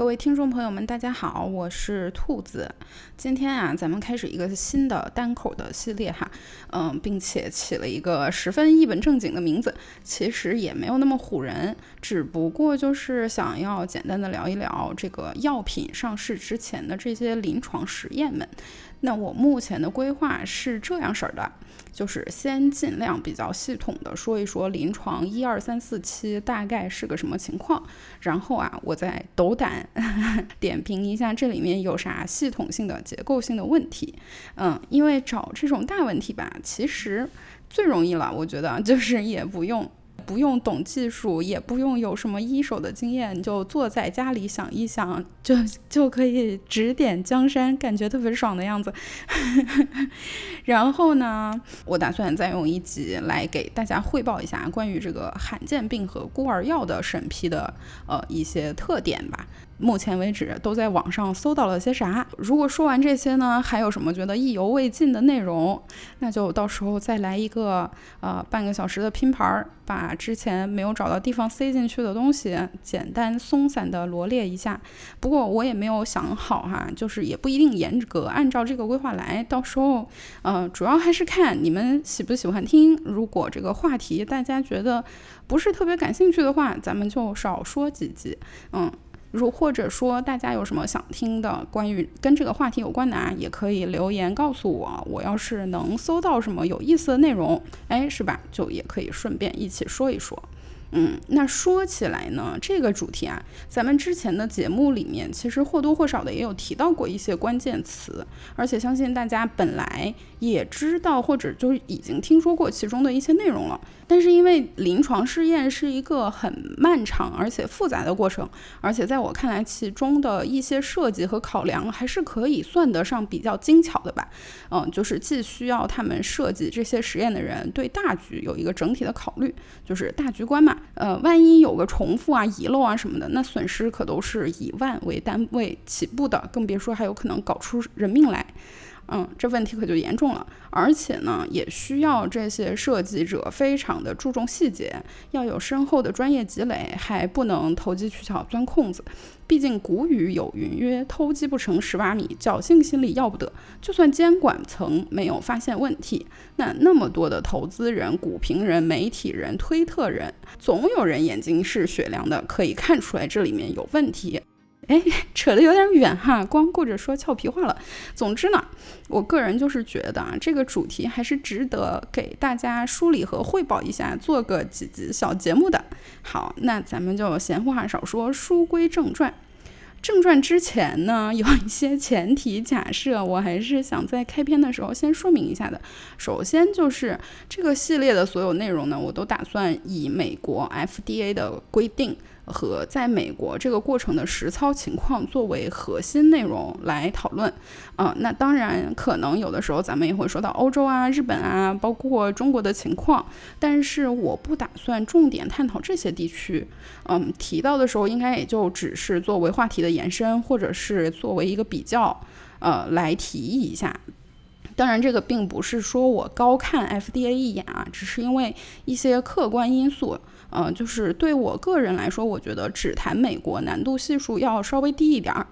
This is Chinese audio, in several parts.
各位听众朋友们，大家好，我是兔子。今天啊，咱们开始一个新的单口的系列哈，嗯，并且起了一个十分一本正经的名字，其实也没有那么唬人，只不过就是想要简单的聊一聊这个药品上市之前的这些临床实验们。那我目前的规划是这样式儿的，就是先尽量比较系统的说一说临床一二三四期大概是个什么情况，然后啊，我再斗胆 点评一下这里面有啥系统性的结构性的问题。嗯，因为找这种大问题吧，其实最容易了，我觉得就是也不用。不用懂技术，也不用有什么一手的经验，你就坐在家里想一想，就就可以指点江山，感觉特别爽的样子。然后呢，我打算再用一集来给大家汇报一下关于这个罕见病和孤儿药的审批的呃一些特点吧。目前为止都在网上搜到了些啥？如果说完这些呢，还有什么觉得意犹未尽的内容？那就到时候再来一个呃半个小时的拼盘儿，把之前没有找到地方塞进去的东西简单松散的罗列一下。不过我也没有想好哈，就是也不一定严格按照这个规划来。到时候呃主要还是看你们喜不喜欢听。如果这个话题大家觉得不是特别感兴趣的话，咱们就少说几集。嗯。如或者说大家有什么想听的关于跟这个话题有关的啊，也可以留言告诉我。我要是能搜到什么有意思的内容，哎，是吧？就也可以顺便一起说一说。嗯，那说起来呢，这个主题啊，咱们之前的节目里面其实或多或少的也有提到过一些关键词，而且相信大家本来也知道或者就已经听说过其中的一些内容了。但是因为临床试验是一个很漫长而且复杂的过程，而且在我看来，其中的一些设计和考量还是可以算得上比较精巧的吧。嗯，就是既需要他们设计这些实验的人对大局有一个整体的考虑，就是大局观嘛。呃，万一有个重复啊、遗漏啊什么的，那损失可都是以万为单位起步的，更别说还有可能搞出人命来。嗯，这问题可就严重了，而且呢，也需要这些设计者非常的注重细节，要有深厚的专业积累，还不能投机取巧钻空子。毕竟古语有云曰：“偷鸡不成蚀把米”，侥幸心理要不得。就算监管层没有发现问题，那那么多的投资人、股评人、媒体人、推特人，总有人眼睛是雪亮的，可以看出来这里面有问题。哎，扯得有点远哈，光顾着说俏皮话了。总之呢，我个人就是觉得啊，这个主题还是值得给大家梳理和汇报一下，做个几集小节目的。好，那咱们就闲话少说，书归正传。正传之前呢，有一些前提假设，我还是想在开篇的时候先说明一下的。首先就是这个系列的所有内容呢，我都打算以美国 FDA 的规定。和在美国这个过程的实操情况作为核心内容来讨论，嗯，那当然可能有的时候咱们也会说到欧洲啊、日本啊，包括中国的情况，但是我不打算重点探讨这些地区，嗯，提到的时候应该也就只是作为话题的延伸，或者是作为一个比较，呃，来提议一下。当然，这个并不是说我高看 FDA 一眼啊，只是因为一些客观因素。嗯，就是对我个人来说，我觉得只谈美国难度系数要稍微低一点儿。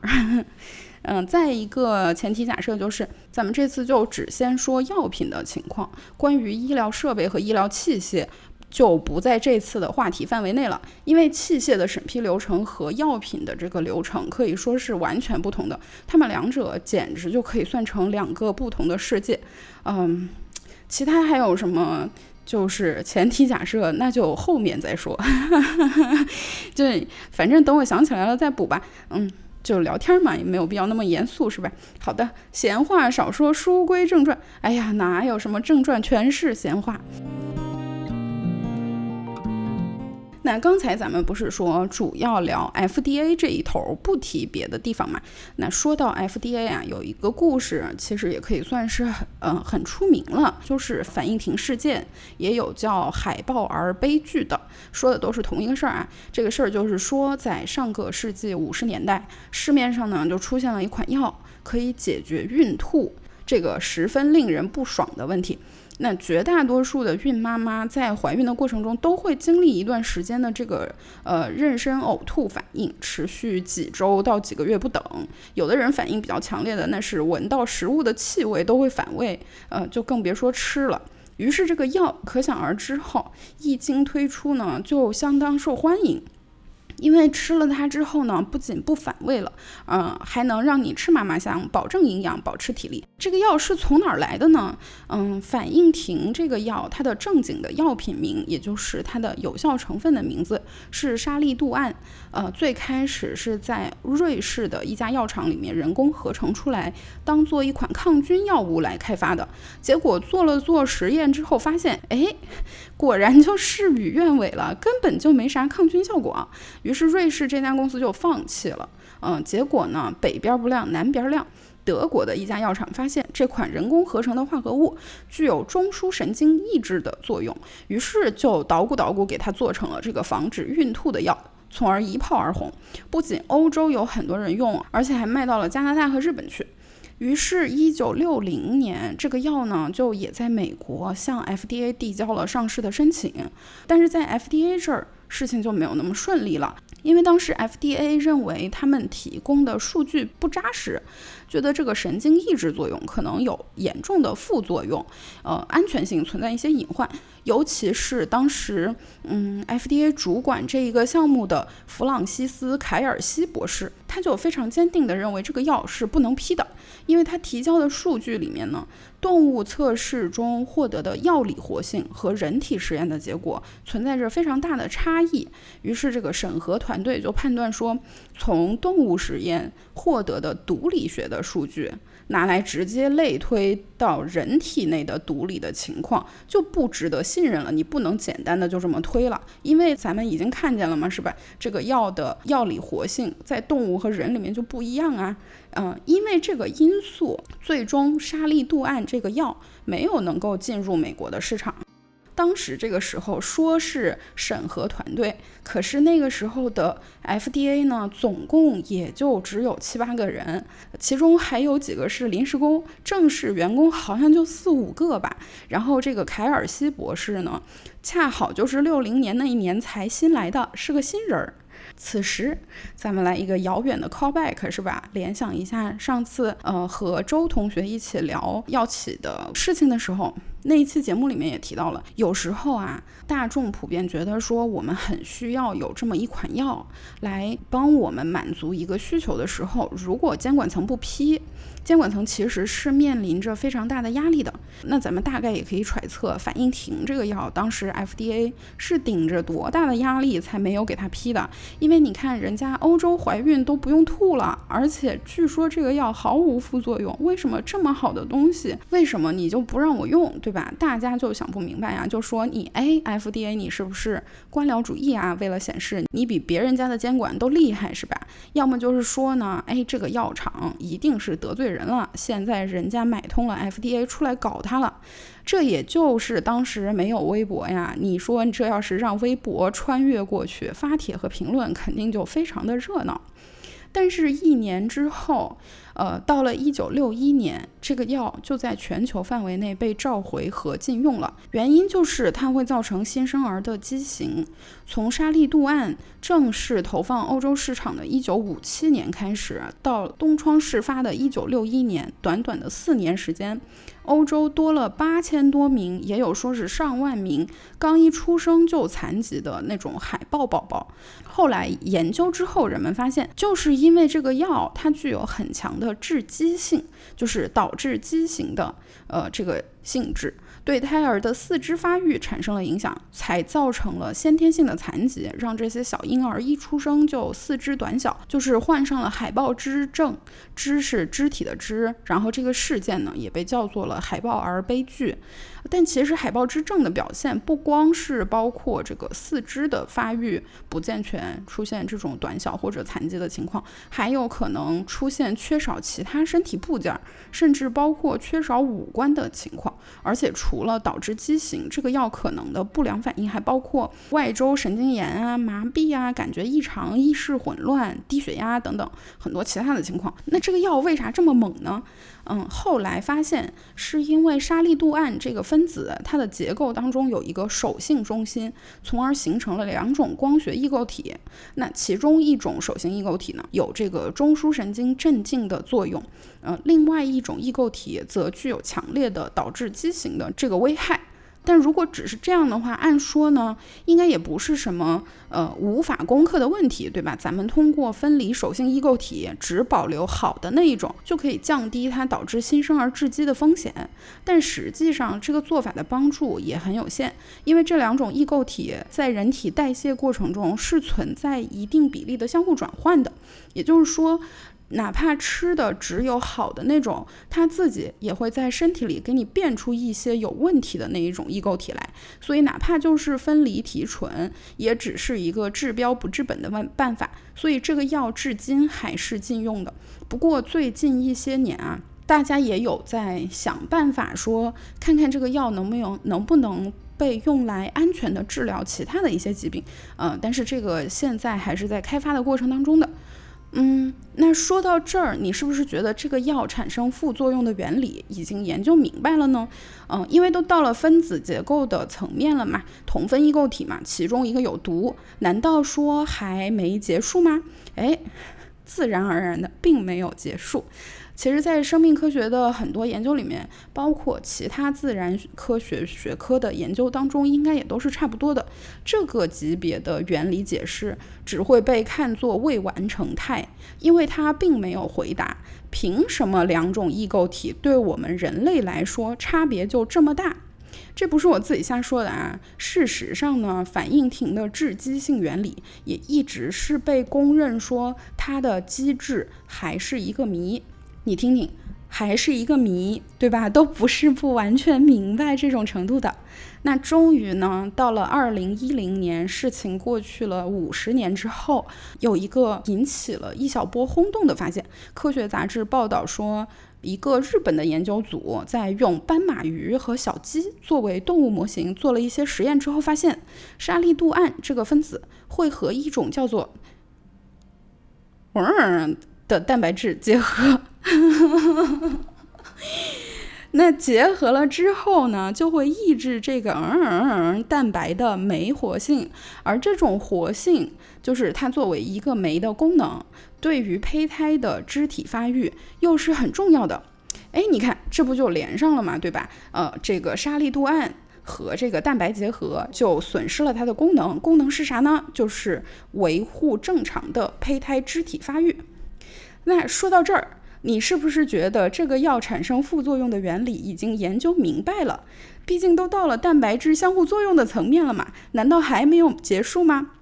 嗯，再一个前提假设就是，咱们这次就只先说药品的情况，关于医疗设备和医疗器械就不在这次的话题范围内了。因为器械的审批流程和药品的这个流程可以说是完全不同的，它们两者简直就可以算成两个不同的世界。嗯，其他还有什么？就是前提假设，那就后面再说。就反正等我想起来了再补吧。嗯，就聊天嘛，也没有必要那么严肃，是吧？好的，闲话少说，书归正传。哎呀，哪有什么正传，全是闲话。那刚才咱们不是说主要聊 FDA 这一头，不提别的地方嘛？那说到 FDA 啊，有一个故事，其实也可以算是很嗯很出名了，就是反应停事件，也有叫海豹儿悲剧的，说的都是同一个事儿啊。这个事儿就是说，在上个世纪五十年代，市面上呢就出现了一款药，可以解决孕吐这个十分令人不爽的问题。那绝大多数的孕妈妈在怀孕的过程中都会经历一段时间的这个呃妊娠呕吐反应，持续几周到几个月不等。有的人反应比较强烈的，那是闻到食物的气味都会反胃，呃，就更别说吃了。于是这个药可想而知后，一经推出呢，就相当受欢迎。因为吃了它之后呢，不仅不反胃了，嗯，还能让你吃嘛嘛香，保证营养，保持体力。这个药是从哪儿来的呢？嗯，反应停这个药，它的正经的药品名，也就是它的有效成分的名字是沙利度胺。呃，最开始是在瑞士的一家药厂里面人工合成出来，当做一款抗菌药物来开发的。结果做了做实验之后，发现，哎，果然就事与愿违了，根本就没啥抗菌效果。于是瑞士这家公司就放弃了。嗯，结果呢，北边不亮南边亮，德国的一家药厂发现这款人工合成的化合物具有中枢神经抑制的作用，于是就捣鼓捣鼓给它做成了这个防止孕吐的药，从而一炮而红。不仅欧洲有很多人用，而且还卖到了加拿大和日本去。于是，一九六零年，这个药呢就也在美国向 FDA 递交了上市的申请，但是在 FDA 这儿。事情就没有那么顺利了，因为当时 FDA 认为他们提供的数据不扎实，觉得这个神经抑制作用可能有严重的副作用，呃，安全性存在一些隐患。尤其是当时，嗯，FDA 主管这一个项目的弗朗西斯·凯尔西博士，他就非常坚定地认为这个药是不能批的，因为他提交的数据里面呢。动物测试中获得的药理活性和人体实验的结果存在着非常大的差异，于是这个审核团队就判断说，从动物实验获得的毒理学的数据拿来直接类推到人体内的毒理的情况就不值得信任了。你不能简单的就这么推了，因为咱们已经看见了嘛，是吧？这个药的药理活性在动物和人里面就不一样啊。嗯，因为这个因素，最终沙利度胺这个药没有能够进入美国的市场。当时这个时候说是审核团队，可是那个时候的 FDA 呢，总共也就只有七八个人，其中还有几个是临时工，正式员工好像就四五个吧。然后这个凯尔西博士呢，恰好就是六零年那一年才新来的，是个新人儿。此时，咱们来一个遥远的 callback，是吧？联想一下上次，呃，和周同学一起聊药企的事情的时候，那一期节目里面也提到了，有时候啊，大众普遍觉得说我们很需要有这么一款药来帮我们满足一个需求的时候，如果监管层不批。监管层其实是面临着非常大的压力的。那咱们大概也可以揣测，反应停这个药，当时 FDA 是顶着多大的压力才没有给他批的？因为你看，人家欧洲怀孕都不用吐了，而且据说这个药毫无副作用。为什么这么好的东西，为什么你就不让我用，对吧？大家就想不明白呀，就说你哎，FDA 你是不是官僚主义啊？为了显示你比别人家的监管都厉害，是吧？要么就是说呢，哎，这个药厂一定是得罪。人了，现在人家买通了 FDA 出来搞他了，这也就是当时没有微博呀。你说这要是让微博穿越过去发帖和评论，肯定就非常的热闹。但是，一年之后，呃，到了一九六一年，这个药就在全球范围内被召回和禁用了。原因就是它会造成新生儿的畸形。从沙利度胺正式投放欧洲市场的一九五七年开始，到东窗事发的一九六一年，短短的四年时间。欧洲多了八千多名，也有说是上万名刚一出生就残疾的那种海豹宝宝。后来研究之后，人们发现，就是因为这个药它具有很强的致畸性，就是导致畸形的呃这个性质。对胎儿的四肢发育产生了影响，才造成了先天性的残疾，让这些小婴儿一出生就四肢短小，就是患上了海豹肢症。肢是肢体的肢，然后这个事件呢也被叫做了海豹儿悲剧。但其实海豹之症的表现不光是包括这个四肢的发育不健全，出现这种短小或者残疾的情况，还有可能出现缺少其他身体部件，甚至包括缺少五官的情况。而且除除了导致畸形，这个药可能的不良反应还包括外周神经炎啊、麻痹啊、感觉异常、意识混乱、低血压等等很多其他的情况。那这个药为啥这么猛呢？嗯，后来发现是因为沙利度胺这个分子，它的结构当中有一个手性中心，从而形成了两种光学异构体。那其中一种手性异构体呢，有这个中枢神经镇静的作用，呃，另外一种异构体则具有强烈的导致畸形的这个危害。但如果只是这样的话，按说呢，应该也不是什么呃无法攻克的问题，对吧？咱们通过分离手性异构体，只保留好的那一种，就可以降低它导致新生儿致畸的风险。但实际上，这个做法的帮助也很有限，因为这两种异构体在人体代谢过程中是存在一定比例的相互转换的，也就是说。哪怕吃的只有好的那种，它自己也会在身体里给你变出一些有问题的那一种异构体来。所以哪怕就是分离提纯，也只是一个治标不治本的办办法。所以这个药至今还是禁用的。不过最近一些年啊，大家也有在想办法说，看看这个药能不能能不能被用来安全的治疗其他的一些疾病。嗯，但是这个现在还是在开发的过程当中的。嗯，那说到这儿，你是不是觉得这个药产生副作用的原理已经研究明白了呢？嗯，因为都到了分子结构的层面了嘛，同分异构体嘛，其中一个有毒，难道说还没结束吗？哎，自然而然的，并没有结束。其实，在生命科学的很多研究里面，包括其他自然科学学科的研究当中，应该也都是差不多的。这个级别的原理解释只会被看作未完成态，因为它并没有回答凭什么两种异构体对我们人类来说差别就这么大。这不是我自己瞎说的啊！事实上呢，反应停的致畸性原理也一直是被公认说它的机制还是一个谜。你听听，还是一个谜，对吧？都不是不完全明白这种程度的。那终于呢，到了二零一零年，事情过去了五十年之后，有一个引起了一小波轰动的发现。科学杂志报道说，一个日本的研究组在用斑马鱼和小鸡作为动物模型做了一些实验之后，发现沙利度胺这个分子会和一种叫做“嗯”的蛋白质结合。那结合了之后呢，就会抑制这个嗯嗯嗯蛋白的酶活性，而这种活性就是它作为一个酶的功能，对于胚胎的肢体发育又是很重要的。哎，你看这不就连上了嘛，对吧？呃，这个沙利度胺和这个蛋白结合就损失了它的功能，功能是啥呢？就是维护正常的胚胎肢体发育。那说到这儿。你是不是觉得这个药产生副作用的原理已经研究明白了？毕竟都到了蛋白质相互作用的层面了嘛，难道还没有结束吗？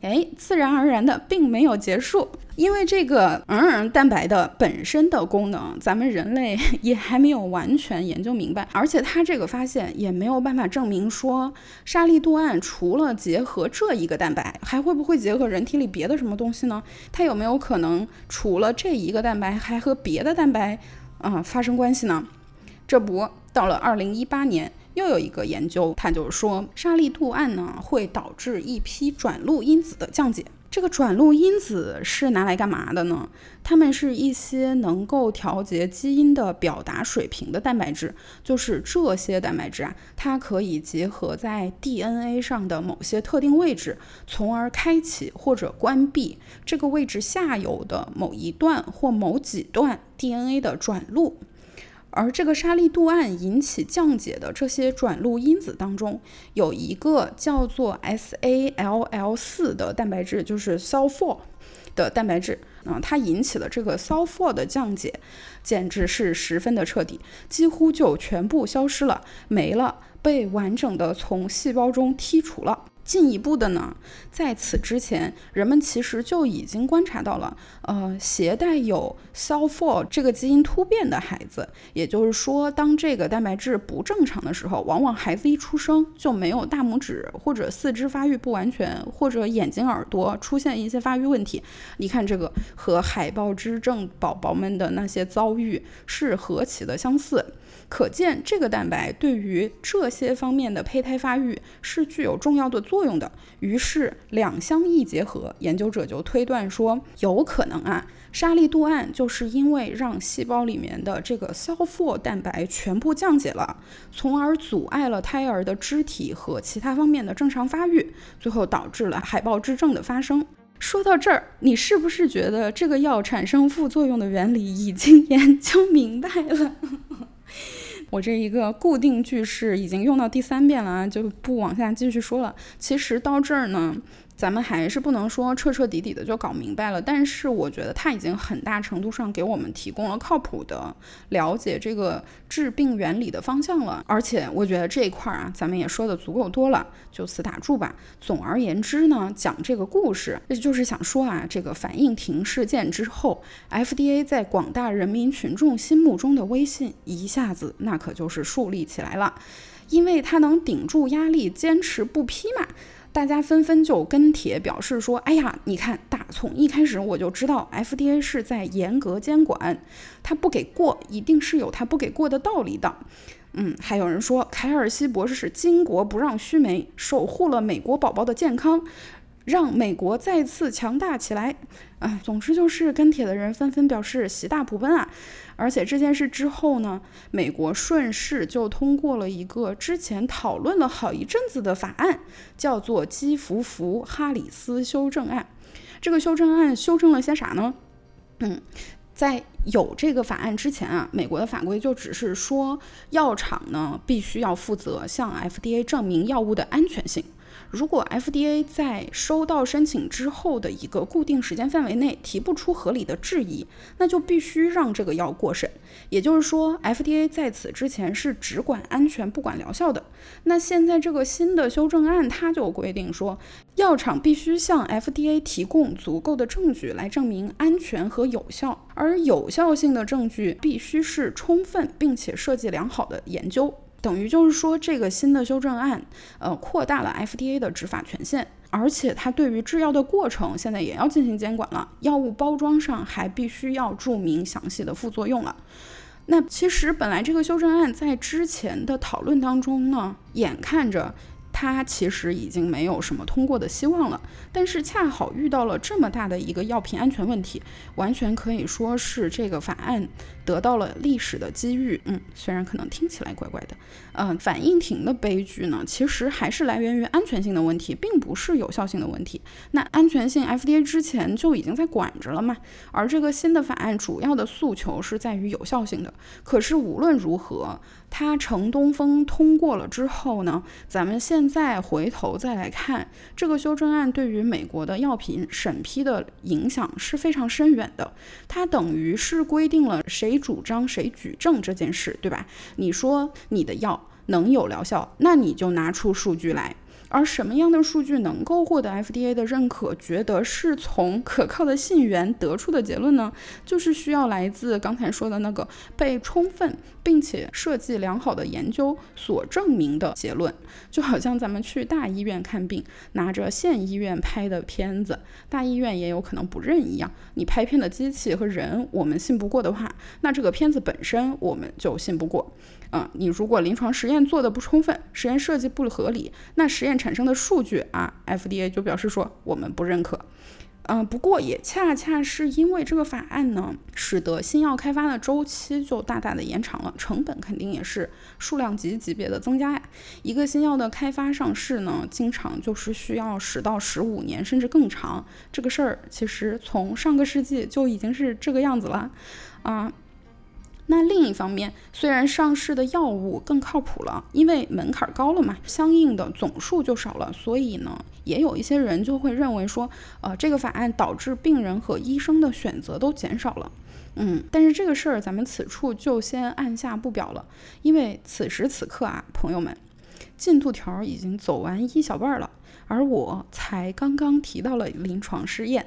哎，自然而然的，并没有结束，因为这个嗯蛋白的本身的功能，咱们人类 也还没有完全研究明白，而且它这个发现也没有办法证明说沙利度胺除了结合这一个蛋白，还会不会结合人体里别的什么东西呢？它有没有可能除了这一个蛋白，还和别的蛋白啊发生关系呢？这不到了二零一八年。又有一个研究，它就是说沙利度胺呢会导致一批转录因子的降解。这个转录因子是拿来干嘛的呢？它们是一些能够调节基因的表达水平的蛋白质，就是这些蛋白质啊，它可以结合在 DNA 上的某些特定位置，从而开启或者关闭这个位置下游的某一段或某几段 DNA 的转录。而这个沙利度胺引起降解的这些转录因子当中，有一个叫做 SALL 四的蛋白质，就是 SALL4 的蛋白质啊，它引起了这个 SALL4 的降解，简直是十分的彻底，几乎就全部消失了，没了，被完整的从细胞中剔除了。进一步的呢，在此之前，人们其实就已经观察到了，呃，携带有 SALL4 这个基因突变的孩子，也就是说，当这个蛋白质不正常的时候，往往孩子一出生就没有大拇指或者四肢发育不完全，或者眼睛、耳朵出现一些发育问题。你看这个和海豹之症宝宝们的那些遭遇是何其的相似。可见，这个蛋白对于这些方面的胚胎发育是具有重要的作用的。于是，两相一结合，研究者就推断说，有可能啊，沙利度胺就是因为让细胞里面的这个 SALL4 蛋白全部降解了，从而阻碍了胎儿的肢体和其他方面的正常发育，最后导致了海豹之症的发生。说到这儿，你是不是觉得这个药产生副作用的原理已经 研究明白了？我这一个固定句式已经用到第三遍了啊，就不往下继续说了。其实到这儿呢。咱们还是不能说彻彻底底的就搞明白了，但是我觉得它已经很大程度上给我们提供了靠谱的了解这个治病原理的方向了。而且我觉得这一块儿啊，咱们也说的足够多了，就此打住吧。总而言之呢，讲这个故事，就是想说啊，这个反应停事件之后，FDA 在广大人民群众心目中的威信一下子那可就是树立起来了，因为它能顶住压力，坚持不批嘛。大家纷纷就跟帖表示说：“哎呀，你看，打从一开始我就知道 FDA 是在严格监管，他不给过，一定是有他不给过的道理的。”嗯，还有人说，凯尔西博士是巾帼不让须眉，守护了美国宝宝的健康。让美国再次强大起来，啊，总之就是跟帖的人纷纷表示喜大普奔啊！而且这件事之后呢，美国顺势就通过了一个之前讨论了好一阵子的法案，叫做基福福哈里斯修正案。这个修正案修正了些啥呢？嗯，在有这个法案之前啊，美国的法规就只是说药厂呢必须要负责向 FDA 证明药物的安全性。如果 FDA 在收到申请之后的一个固定时间范围内提不出合理的质疑，那就必须让这个药过审。也就是说，FDA 在此之前是只管安全不管疗效的。那现在这个新的修正案，它就规定说，药厂必须向 FDA 提供足够的证据来证明安全和有效，而有效性的证据必须是充分并且设计良好的研究。等于就是说，这个新的修正案，呃，扩大了 FDA 的执法权限，而且它对于制药的过程现在也要进行监管了。药物包装上还必须要注明详细的副作用了。那其实本来这个修正案在之前的讨论当中呢，眼看着。它其实已经没有什么通过的希望了，但是恰好遇到了这么大的一个药品安全问题，完全可以说是这个法案得到了历史的机遇。嗯，虽然可能听起来怪怪的，嗯，反应停的悲剧呢，其实还是来源于安全性的问题，并不是有效性的问题。那安全性，FDA 之前就已经在管着了嘛，而这个新的法案主要的诉求是在于有效性的。可是无论如何。它程东风通过了之后呢，咱们现在回头再来看这个修正案对于美国的药品审批的影响是非常深远的。它等于是规定了谁主张谁举证这件事，对吧？你说你的药能有疗效，那你就拿出数据来。而什么样的数据能够获得 FDA 的认可，觉得是从可靠的信源得出的结论呢？就是需要来自刚才说的那个被充分并且设计良好的研究所证明的结论。就好像咱们去大医院看病，拿着县医院拍的片子，大医院也有可能不认一样。你拍片的机器和人我们信不过的话，那这个片子本身我们就信不过。嗯，你如果临床实验做的不充分，实验设计不合理，那实验产生的数据啊，FDA 就表示说我们不认可。嗯，不过也恰恰是因为这个法案呢，使得新药开发的周期就大大的延长了，成本肯定也是数量级级别的增加呀。一个新药的开发上市呢，经常就是需要十到十五年甚至更长。这个事儿其实从上个世纪就已经是这个样子了，啊。那另一方面，虽然上市的药物更靠谱了，因为门槛高了嘛，相应的总数就少了，所以呢，也有一些人就会认为说，呃，这个法案导致病人和医生的选择都减少了。嗯，但是这个事儿咱们此处就先按下不表了，因为此时此刻啊，朋友们，进度条已经走完一小半了。而我才刚刚提到了临床试验。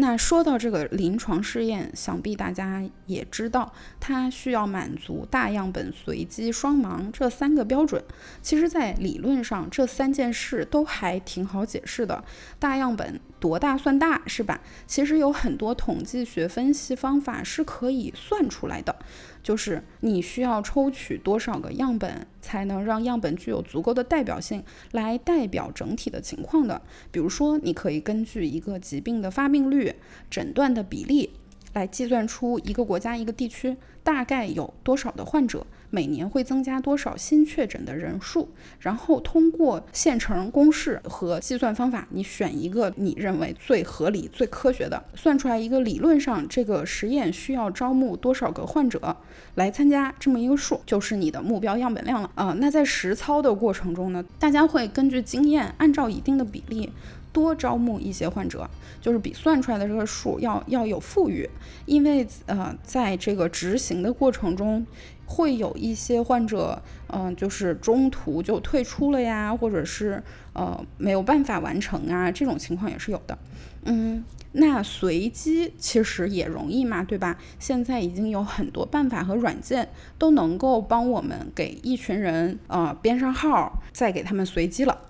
那说到这个临床试验，想必大家也知道，它需要满足大样本、随机、双盲这三个标准。其实，在理论上，这三件事都还挺好解释的。大样本多大算大，是吧？其实有很多统计学分析方法是可以算出来的。就是你需要抽取多少个样本，才能让样本具有足够的代表性，来代表整体的情况的。比如说，你可以根据一个疾病的发病率、诊断的比例，来计算出一个国家、一个地区大概有多少的患者。每年会增加多少新确诊的人数？然后通过现成公式和计算方法，你选一个你认为最合理、最科学的，算出来一个理论上这个实验需要招募多少个患者来参加，这么一个数就是你的目标样本量了啊。那在实操的过程中呢，大家会根据经验，按照一定的比例多招募一些患者，就是比算出来的这个数要要有富裕，因为呃，在这个执行的过程中。会有一些患者，嗯，就是中途就退出了呀，或者是呃没有办法完成啊，这种情况也是有的。嗯，那随机其实也容易嘛，对吧？现在已经有很多办法和软件都能够帮我们给一群人呃编上号，再给他们随机了，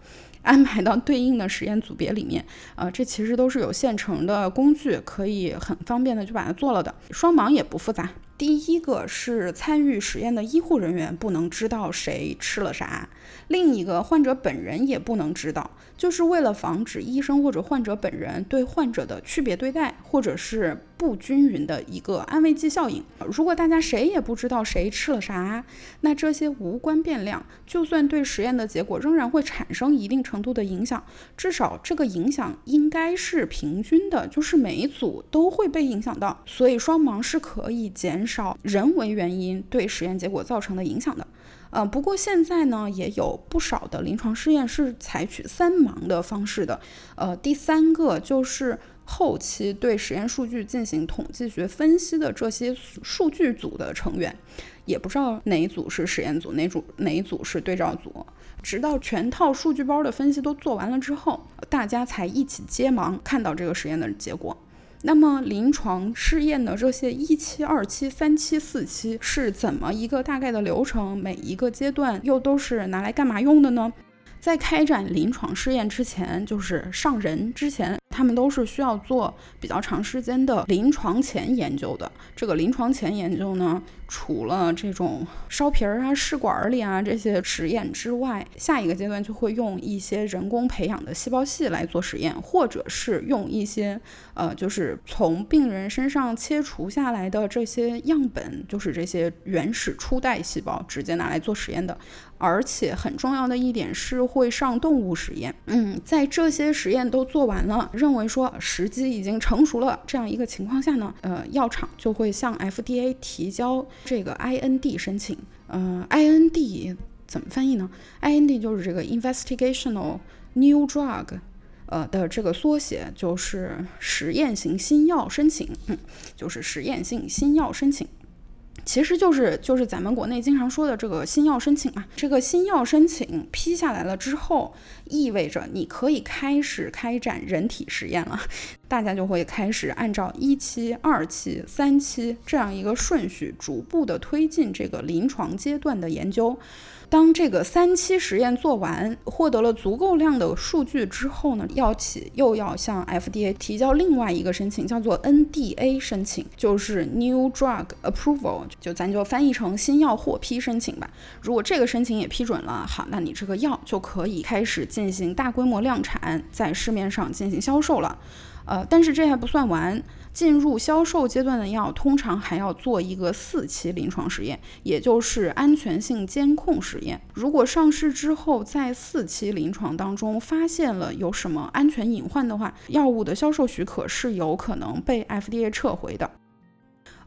安排到对应的实验组别里面。呃，这其实都是有现成的工具，可以很方便的就把它做了的。双盲也不复杂。第一个是参与实验的医护人员不能知道谁吃了啥，另一个患者本人也不能知道，就是为了防止医生或者患者本人对患者的区别对待，或者是不均匀的一个安慰剂效应。如果大家谁也不知道谁吃了啥，那这些无关变量就算对实验的结果仍然会产生一定程度的影响，至少这个影响应该是平均的，就是每一组都会被影响到。所以双盲是可以减。少人为原因对实验结果造成的影响的，呃，不过现在呢，也有不少的临床试验是采取三盲的方式的，呃，第三个就是后期对实验数据进行统计学分析的这些数据组的成员，也不知道哪一组是实验组，哪组哪一组是对照组，直到全套数据包的分析都做完了之后，大家才一起接盲看到这个实验的结果。那么临床试验的这些一期、二期、三期、四期是怎么一个大概的流程？每一个阶段又都是拿来干嘛用的呢？在开展临床试验之前，就是上人之前，他们都是需要做比较长时间的临床前研究的。这个临床前研究呢？除了这种烧皮儿啊、试管里啊这些实验之外，下一个阶段就会用一些人工培养的细胞系来做实验，或者是用一些呃，就是从病人身上切除下来的这些样本，就是这些原始初代细胞直接拿来做实验的。而且很重要的一点是会上动物实验。嗯，在这些实验都做完了，认为说时机已经成熟了这样一个情况下呢，呃，药厂就会向 FDA 提交。这个 IND 申请，嗯，IND 怎么翻译呢？IND 就是这个 Investigational New Drug，呃的这个缩写，就是实验型新药申请，就是实验性新药申请。其实就是就是咱们国内经常说的这个新药申请嘛，这个新药申请批下来了之后，意味着你可以开始开展人体实验了，大家就会开始按照一期、二期、三期这样一个顺序，逐步的推进这个临床阶段的研究。当这个三期实验做完，获得了足够量的数据之后呢，药企又要向 FDA 提交另外一个申请，叫做 NDA 申请，就是 New Drug Approval，就咱就翻译成新药获批申请吧。如果这个申请也批准了，好，那你这个药就可以开始进行大规模量产，在市面上进行销售了。呃，但是这还不算完。进入销售阶段的药，通常还要做一个四期临床实验，也就是安全性监控实验。如果上市之后，在四期临床当中发现了有什么安全隐患的话，药物的销售许可是有可能被 FDA 撤回的。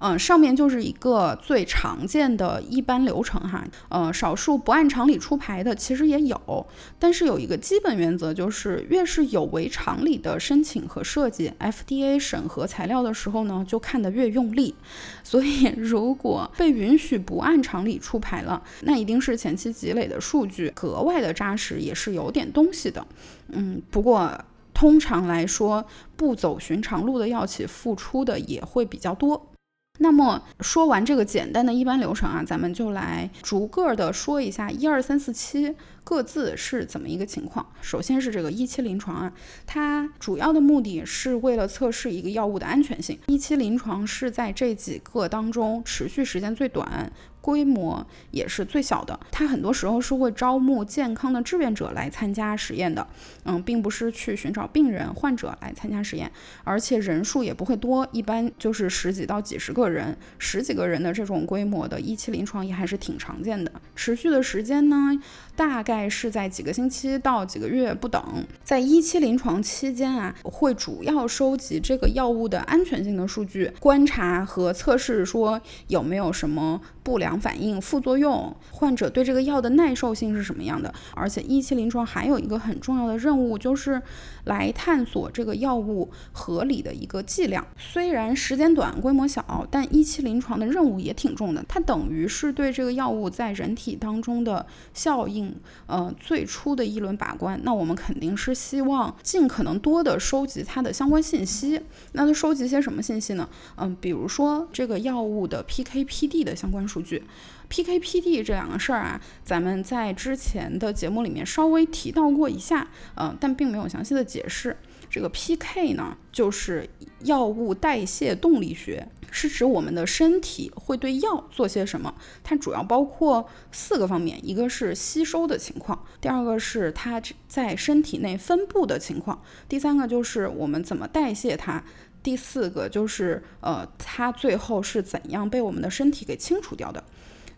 嗯，上面就是一个最常见的一般流程哈。呃，少数不按常理出牌的其实也有，但是有一个基本原则，就是越是有违常理的申请和设计，FDA 审核材料的时候呢，就看得越用力。所以，如果被允许不按常理出牌了，那一定是前期积累的数据格外的扎实，也是有点东西的。嗯，不过通常来说，不走寻常路的药企付出的也会比较多。那么说完这个简单的一般流程啊，咱们就来逐个的说一下一二三四七各自是怎么一个情况。首先是这个一期临床啊，它主要的目的是为了测试一个药物的安全性。一期临床是在这几个当中持续时间最短。规模也是最小的，它很多时候是会招募健康的志愿者来参加实验的，嗯，并不是去寻找病人患者来参加实验，而且人数也不会多，一般就是十几到几十个人，十几个人的这种规模的一期临床也还是挺常见的。持续的时间呢，大概是在几个星期到几个月不等。在一期临床期间啊，会主要收集这个药物的安全性的数据，观察和测试说有没有什么不良。反应、副作用，患者对这个药的耐受性是什么样的？而且一期临床还有一个很重要的任务，就是来探索这个药物合理的一个剂量。虽然时间短、规模小，但一期临床的任务也挺重的。它等于是对这个药物在人体当中的效应，呃，最初的一轮把关。那我们肯定是希望尽可能多的收集它的相关信息。那它收集些什么信息呢？嗯，比如说这个药物的 PK/PD 的相关数据。PK/PD 这两个事儿啊，咱们在之前的节目里面稍微提到过一下，呃，但并没有详细的解释。这个 PK 呢，就是药物代谢动力学，是指我们的身体会对药做些什么。它主要包括四个方面，一个是吸收的情况，第二个是它在身体内分布的情况，第三个就是我们怎么代谢它，第四个就是呃，它最后是怎样被我们的身体给清除掉的。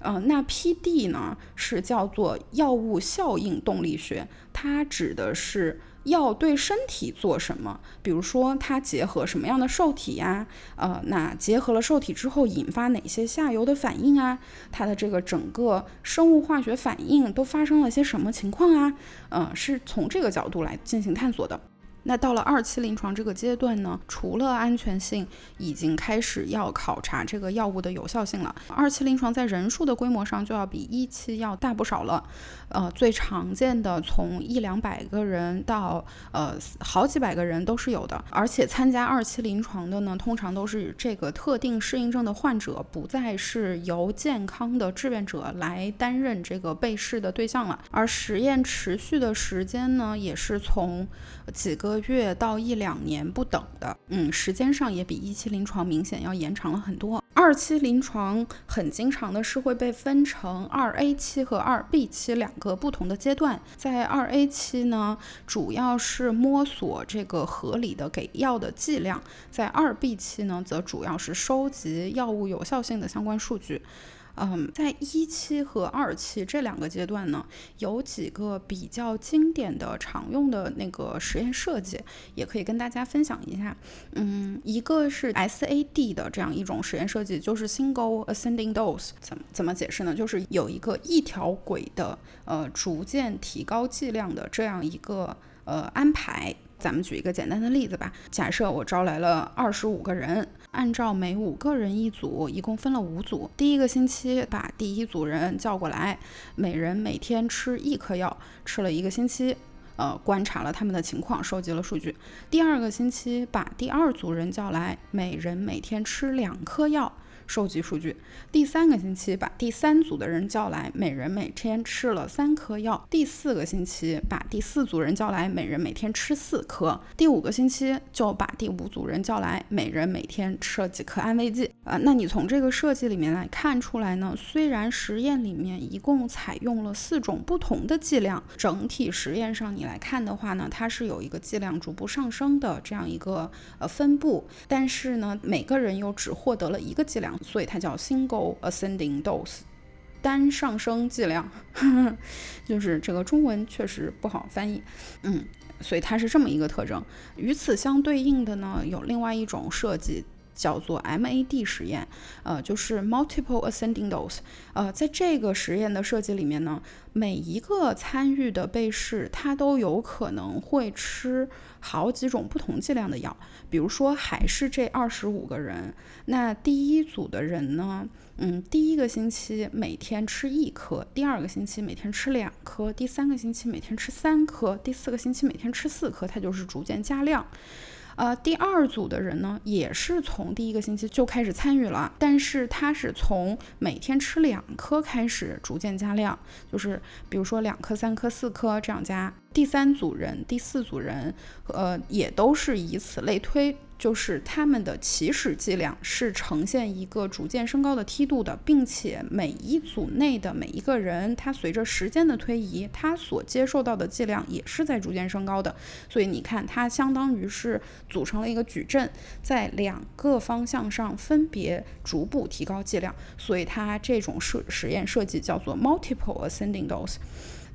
呃，那 PD 呢是叫做药物效应动力学，它指的是药对身体做什么，比如说它结合什么样的受体呀，呃，那结合了受体之后引发哪些下游的反应啊，它的这个整个生物化学反应都发生了些什么情况啊，呃，是从这个角度来进行探索的。那到了二期临床这个阶段呢，除了安全性，已经开始要考察这个药物的有效性了。二期临床在人数的规模上就要比一期要大不少了。呃，最常见的从一两百个人到呃好几百个人都是有的。而且参加二期临床的呢，通常都是这个特定适应症的患者，不再是由健康的志愿者来担任这个被试的对象了。而实验持续的时间呢，也是从几个。月到一两年不等的，嗯，时间上也比一期临床明显要延长了很多。二期临床很经常的是会被分成二 A 期和二 B 期两个不同的阶段。在二 A 期呢，主要是摸索这个合理的给药的剂量；在二 B 期呢，则主要是收集药物有效性的相关数据。嗯，在一期和二期这两个阶段呢，有几个比较经典的、常用的那个实验设计，也可以跟大家分享一下。嗯，一个是 SAD 的这样一种实验设计，就是 Single Ascending Dose，怎么怎么解释呢？就是有一个一条轨的，呃，逐渐提高剂量的这样一个呃安排。咱们举一个简单的例子吧，假设我招来了二十五个人。按照每五个人一组，一共分了五组。第一个星期把第一组人叫过来，每人每天吃一颗药，吃了一个星期，呃，观察了他们的情况，收集了数据。第二个星期把第二组人叫来，每人每天吃两颗药。收集数据。第三个星期把第三组的人叫来，每人每天吃了三颗药。第四个星期把第四组人叫来，每人每天吃四颗。第五个星期就把第五组人叫来，每人每天吃了几颗安慰剂。啊，那你从这个设计里面来看出来呢？虽然实验里面一共采用了四种不同的剂量，整体实验上你来看的话呢，它是有一个剂量逐步上升的这样一个呃分布，但是呢，每个人又只获得了一个剂量。所以它叫 single ascending dose，单上升剂量，就是这个中文确实不好翻译，嗯，所以它是这么一个特征。与此相对应的呢，有另外一种设计，叫做 MAD 实验，呃，就是 Multiple Ascending Dose。呃，在这个实验的设计里面呢，每一个参与的被试，他都有可能会吃好几种不同剂量的药。比如说，还是这二十五个人，那第一组的人呢？嗯，第一个星期每天吃一颗，第二个星期每天吃两颗，第三个星期每天吃三颗，第四个星期每天吃四颗，它就是逐渐加量。呃，第二组的人呢，也是从第一个星期就开始参与了，但是他是从每天吃两颗开始逐渐加量，就是比如说两颗、三颗、四颗这样加。第三组人、第四组人，呃，也都是以此类推。就是他们的起始剂量是呈现一个逐渐升高的梯度的，并且每一组内的每一个人，他随着时间的推移，他所接受到的剂量也是在逐渐升高的。所以你看，它相当于是组成了一个矩阵，在两个方向上分别逐步提高剂量。所以它这种设实验设计叫做 multiple ascending dose。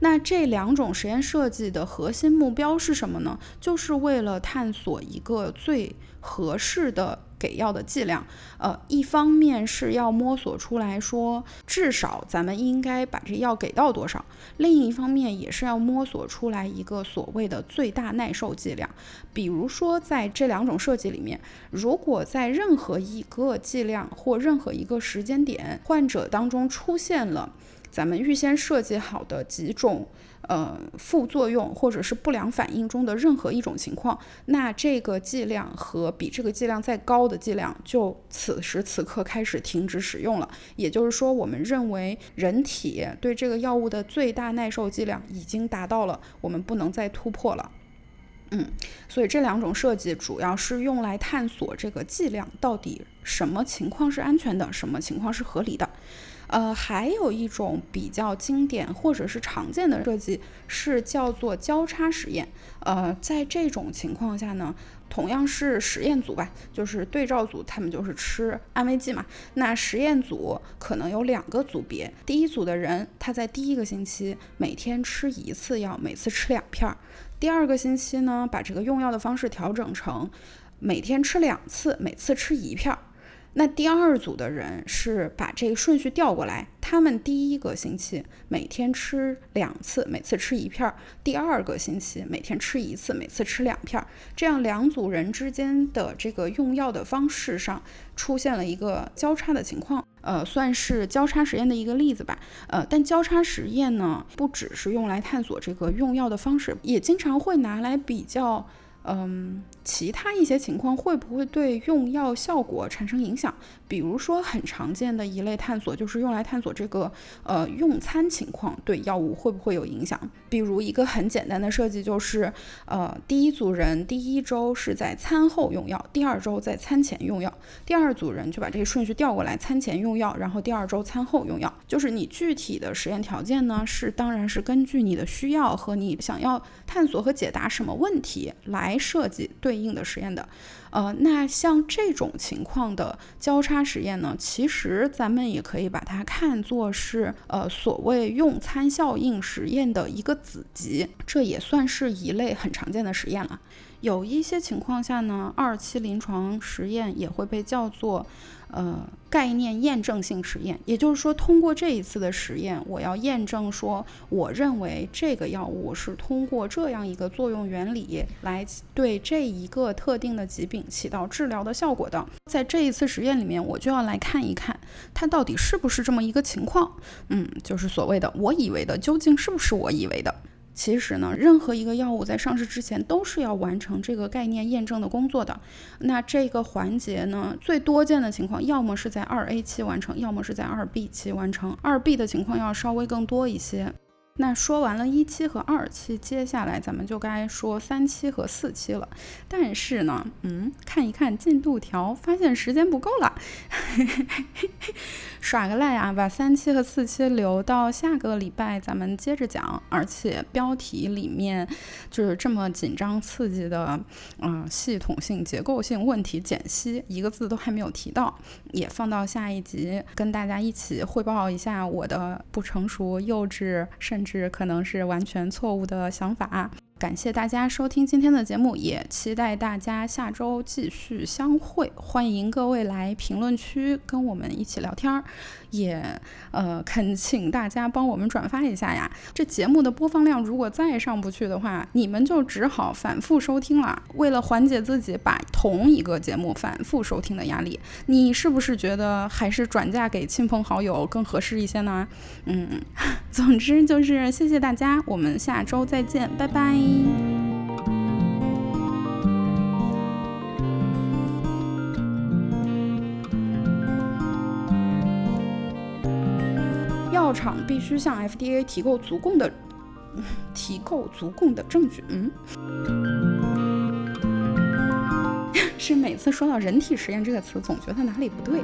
那这两种实验设计的核心目标是什么呢？就是为了探索一个最合适的给药的剂量。呃，一方面是要摸索出来说，至少咱们应该把这药给到多少；另一方面也是要摸索出来一个所谓的最大耐受剂量。比如说，在这两种设计里面，如果在任何一个剂量或任何一个时间点，患者当中出现了。咱们预先设计好的几种呃副作用或者是不良反应中的任何一种情况，那这个剂量和比这个剂量再高的剂量就此时此刻开始停止使用了。也就是说，我们认为人体对这个药物的最大耐受剂量已经达到了，我们不能再突破了。嗯，所以这两种设计主要是用来探索这个剂量到底什么情况是安全的，什么情况是合理的。呃，还有一种比较经典或者是常见的设计是叫做交叉实验。呃，在这种情况下呢，同样是实验组吧，就是对照组，他们就是吃安慰剂嘛。那实验组可能有两个组别，第一组的人他在第一个星期每天吃一次药，每次吃两片儿；第二个星期呢，把这个用药的方式调整成每天吃两次，每次吃一片儿。那第二组的人是把这个顺序调过来，他们第一个星期每天吃两次，每次吃一片儿；第二个星期每天吃一次，每次吃两片儿。这样两组人之间的这个用药的方式上出现了一个交叉的情况，呃，算是交叉实验的一个例子吧。呃，但交叉实验呢，不只是用来探索这个用药的方式，也经常会拿来比较。嗯，其他一些情况会不会对用药效果产生影响？比如说，很常见的一类探索就是用来探索这个呃用餐情况对药物会不会有影响。比如一个很简单的设计就是，呃，第一组人第一周是在餐后用药，第二周在餐前用药。第二组人就把这个顺序调过来，餐前用药，然后第二周餐后用药。就是你具体的实验条件呢，是当然是根据你的需要和你想要探索和解答什么问题来。设计对应的实验的，呃，那像这种情况的交叉实验呢，其实咱们也可以把它看作是呃所谓用餐效应实验的一个子集，这也算是一类很常见的实验了。有一些情况下呢，二期临床实验也会被叫做。呃，概念验证性实验，也就是说，通过这一次的实验，我要验证说，我认为这个药物是通过这样一个作用原理来对这一个特定的疾病起到治疗的效果的。在这一次实验里面，我就要来看一看它到底是不是这么一个情况。嗯，就是所谓的我以为的，究竟是不是我以为的？其实呢，任何一个药物在上市之前都是要完成这个概念验证的工作的。那这个环节呢，最多见的情况，要么是在二 A 期完成，要么是在二 B 期完成。二 B 的情况要稍微更多一些。那说完了一期和二期，接下来咱们就该说三期和四期了。但是呢，嗯，看一看进度条，发现时间不够了，耍个赖啊，把三期和四期留到下个礼拜咱们接着讲。而且标题里面就是这么紧张刺激的，嗯，系统性结构性问题解析，一个字都还没有提到，也放到下一集跟大家一起汇报一下我的不成熟、幼稚，甚至。是可能是完全错误的想法。感谢大家收听今天的节目，也期待大家下周继续相会。欢迎各位来评论区跟我们一起聊天儿，也呃恳请大家帮我们转发一下呀。这节目的播放量如果再上不去的话，你们就只好反复收听了。为了缓解自己把同一个节目反复收听的压力，你是不是觉得还是转嫁给亲朋好友更合适一些呢？嗯，总之就是谢谢大家，我们下周再见，拜拜。药厂必须向 FDA 提供足够的提供足够的证据。嗯，是每次说到人体实验这个词，总觉得哪里不对。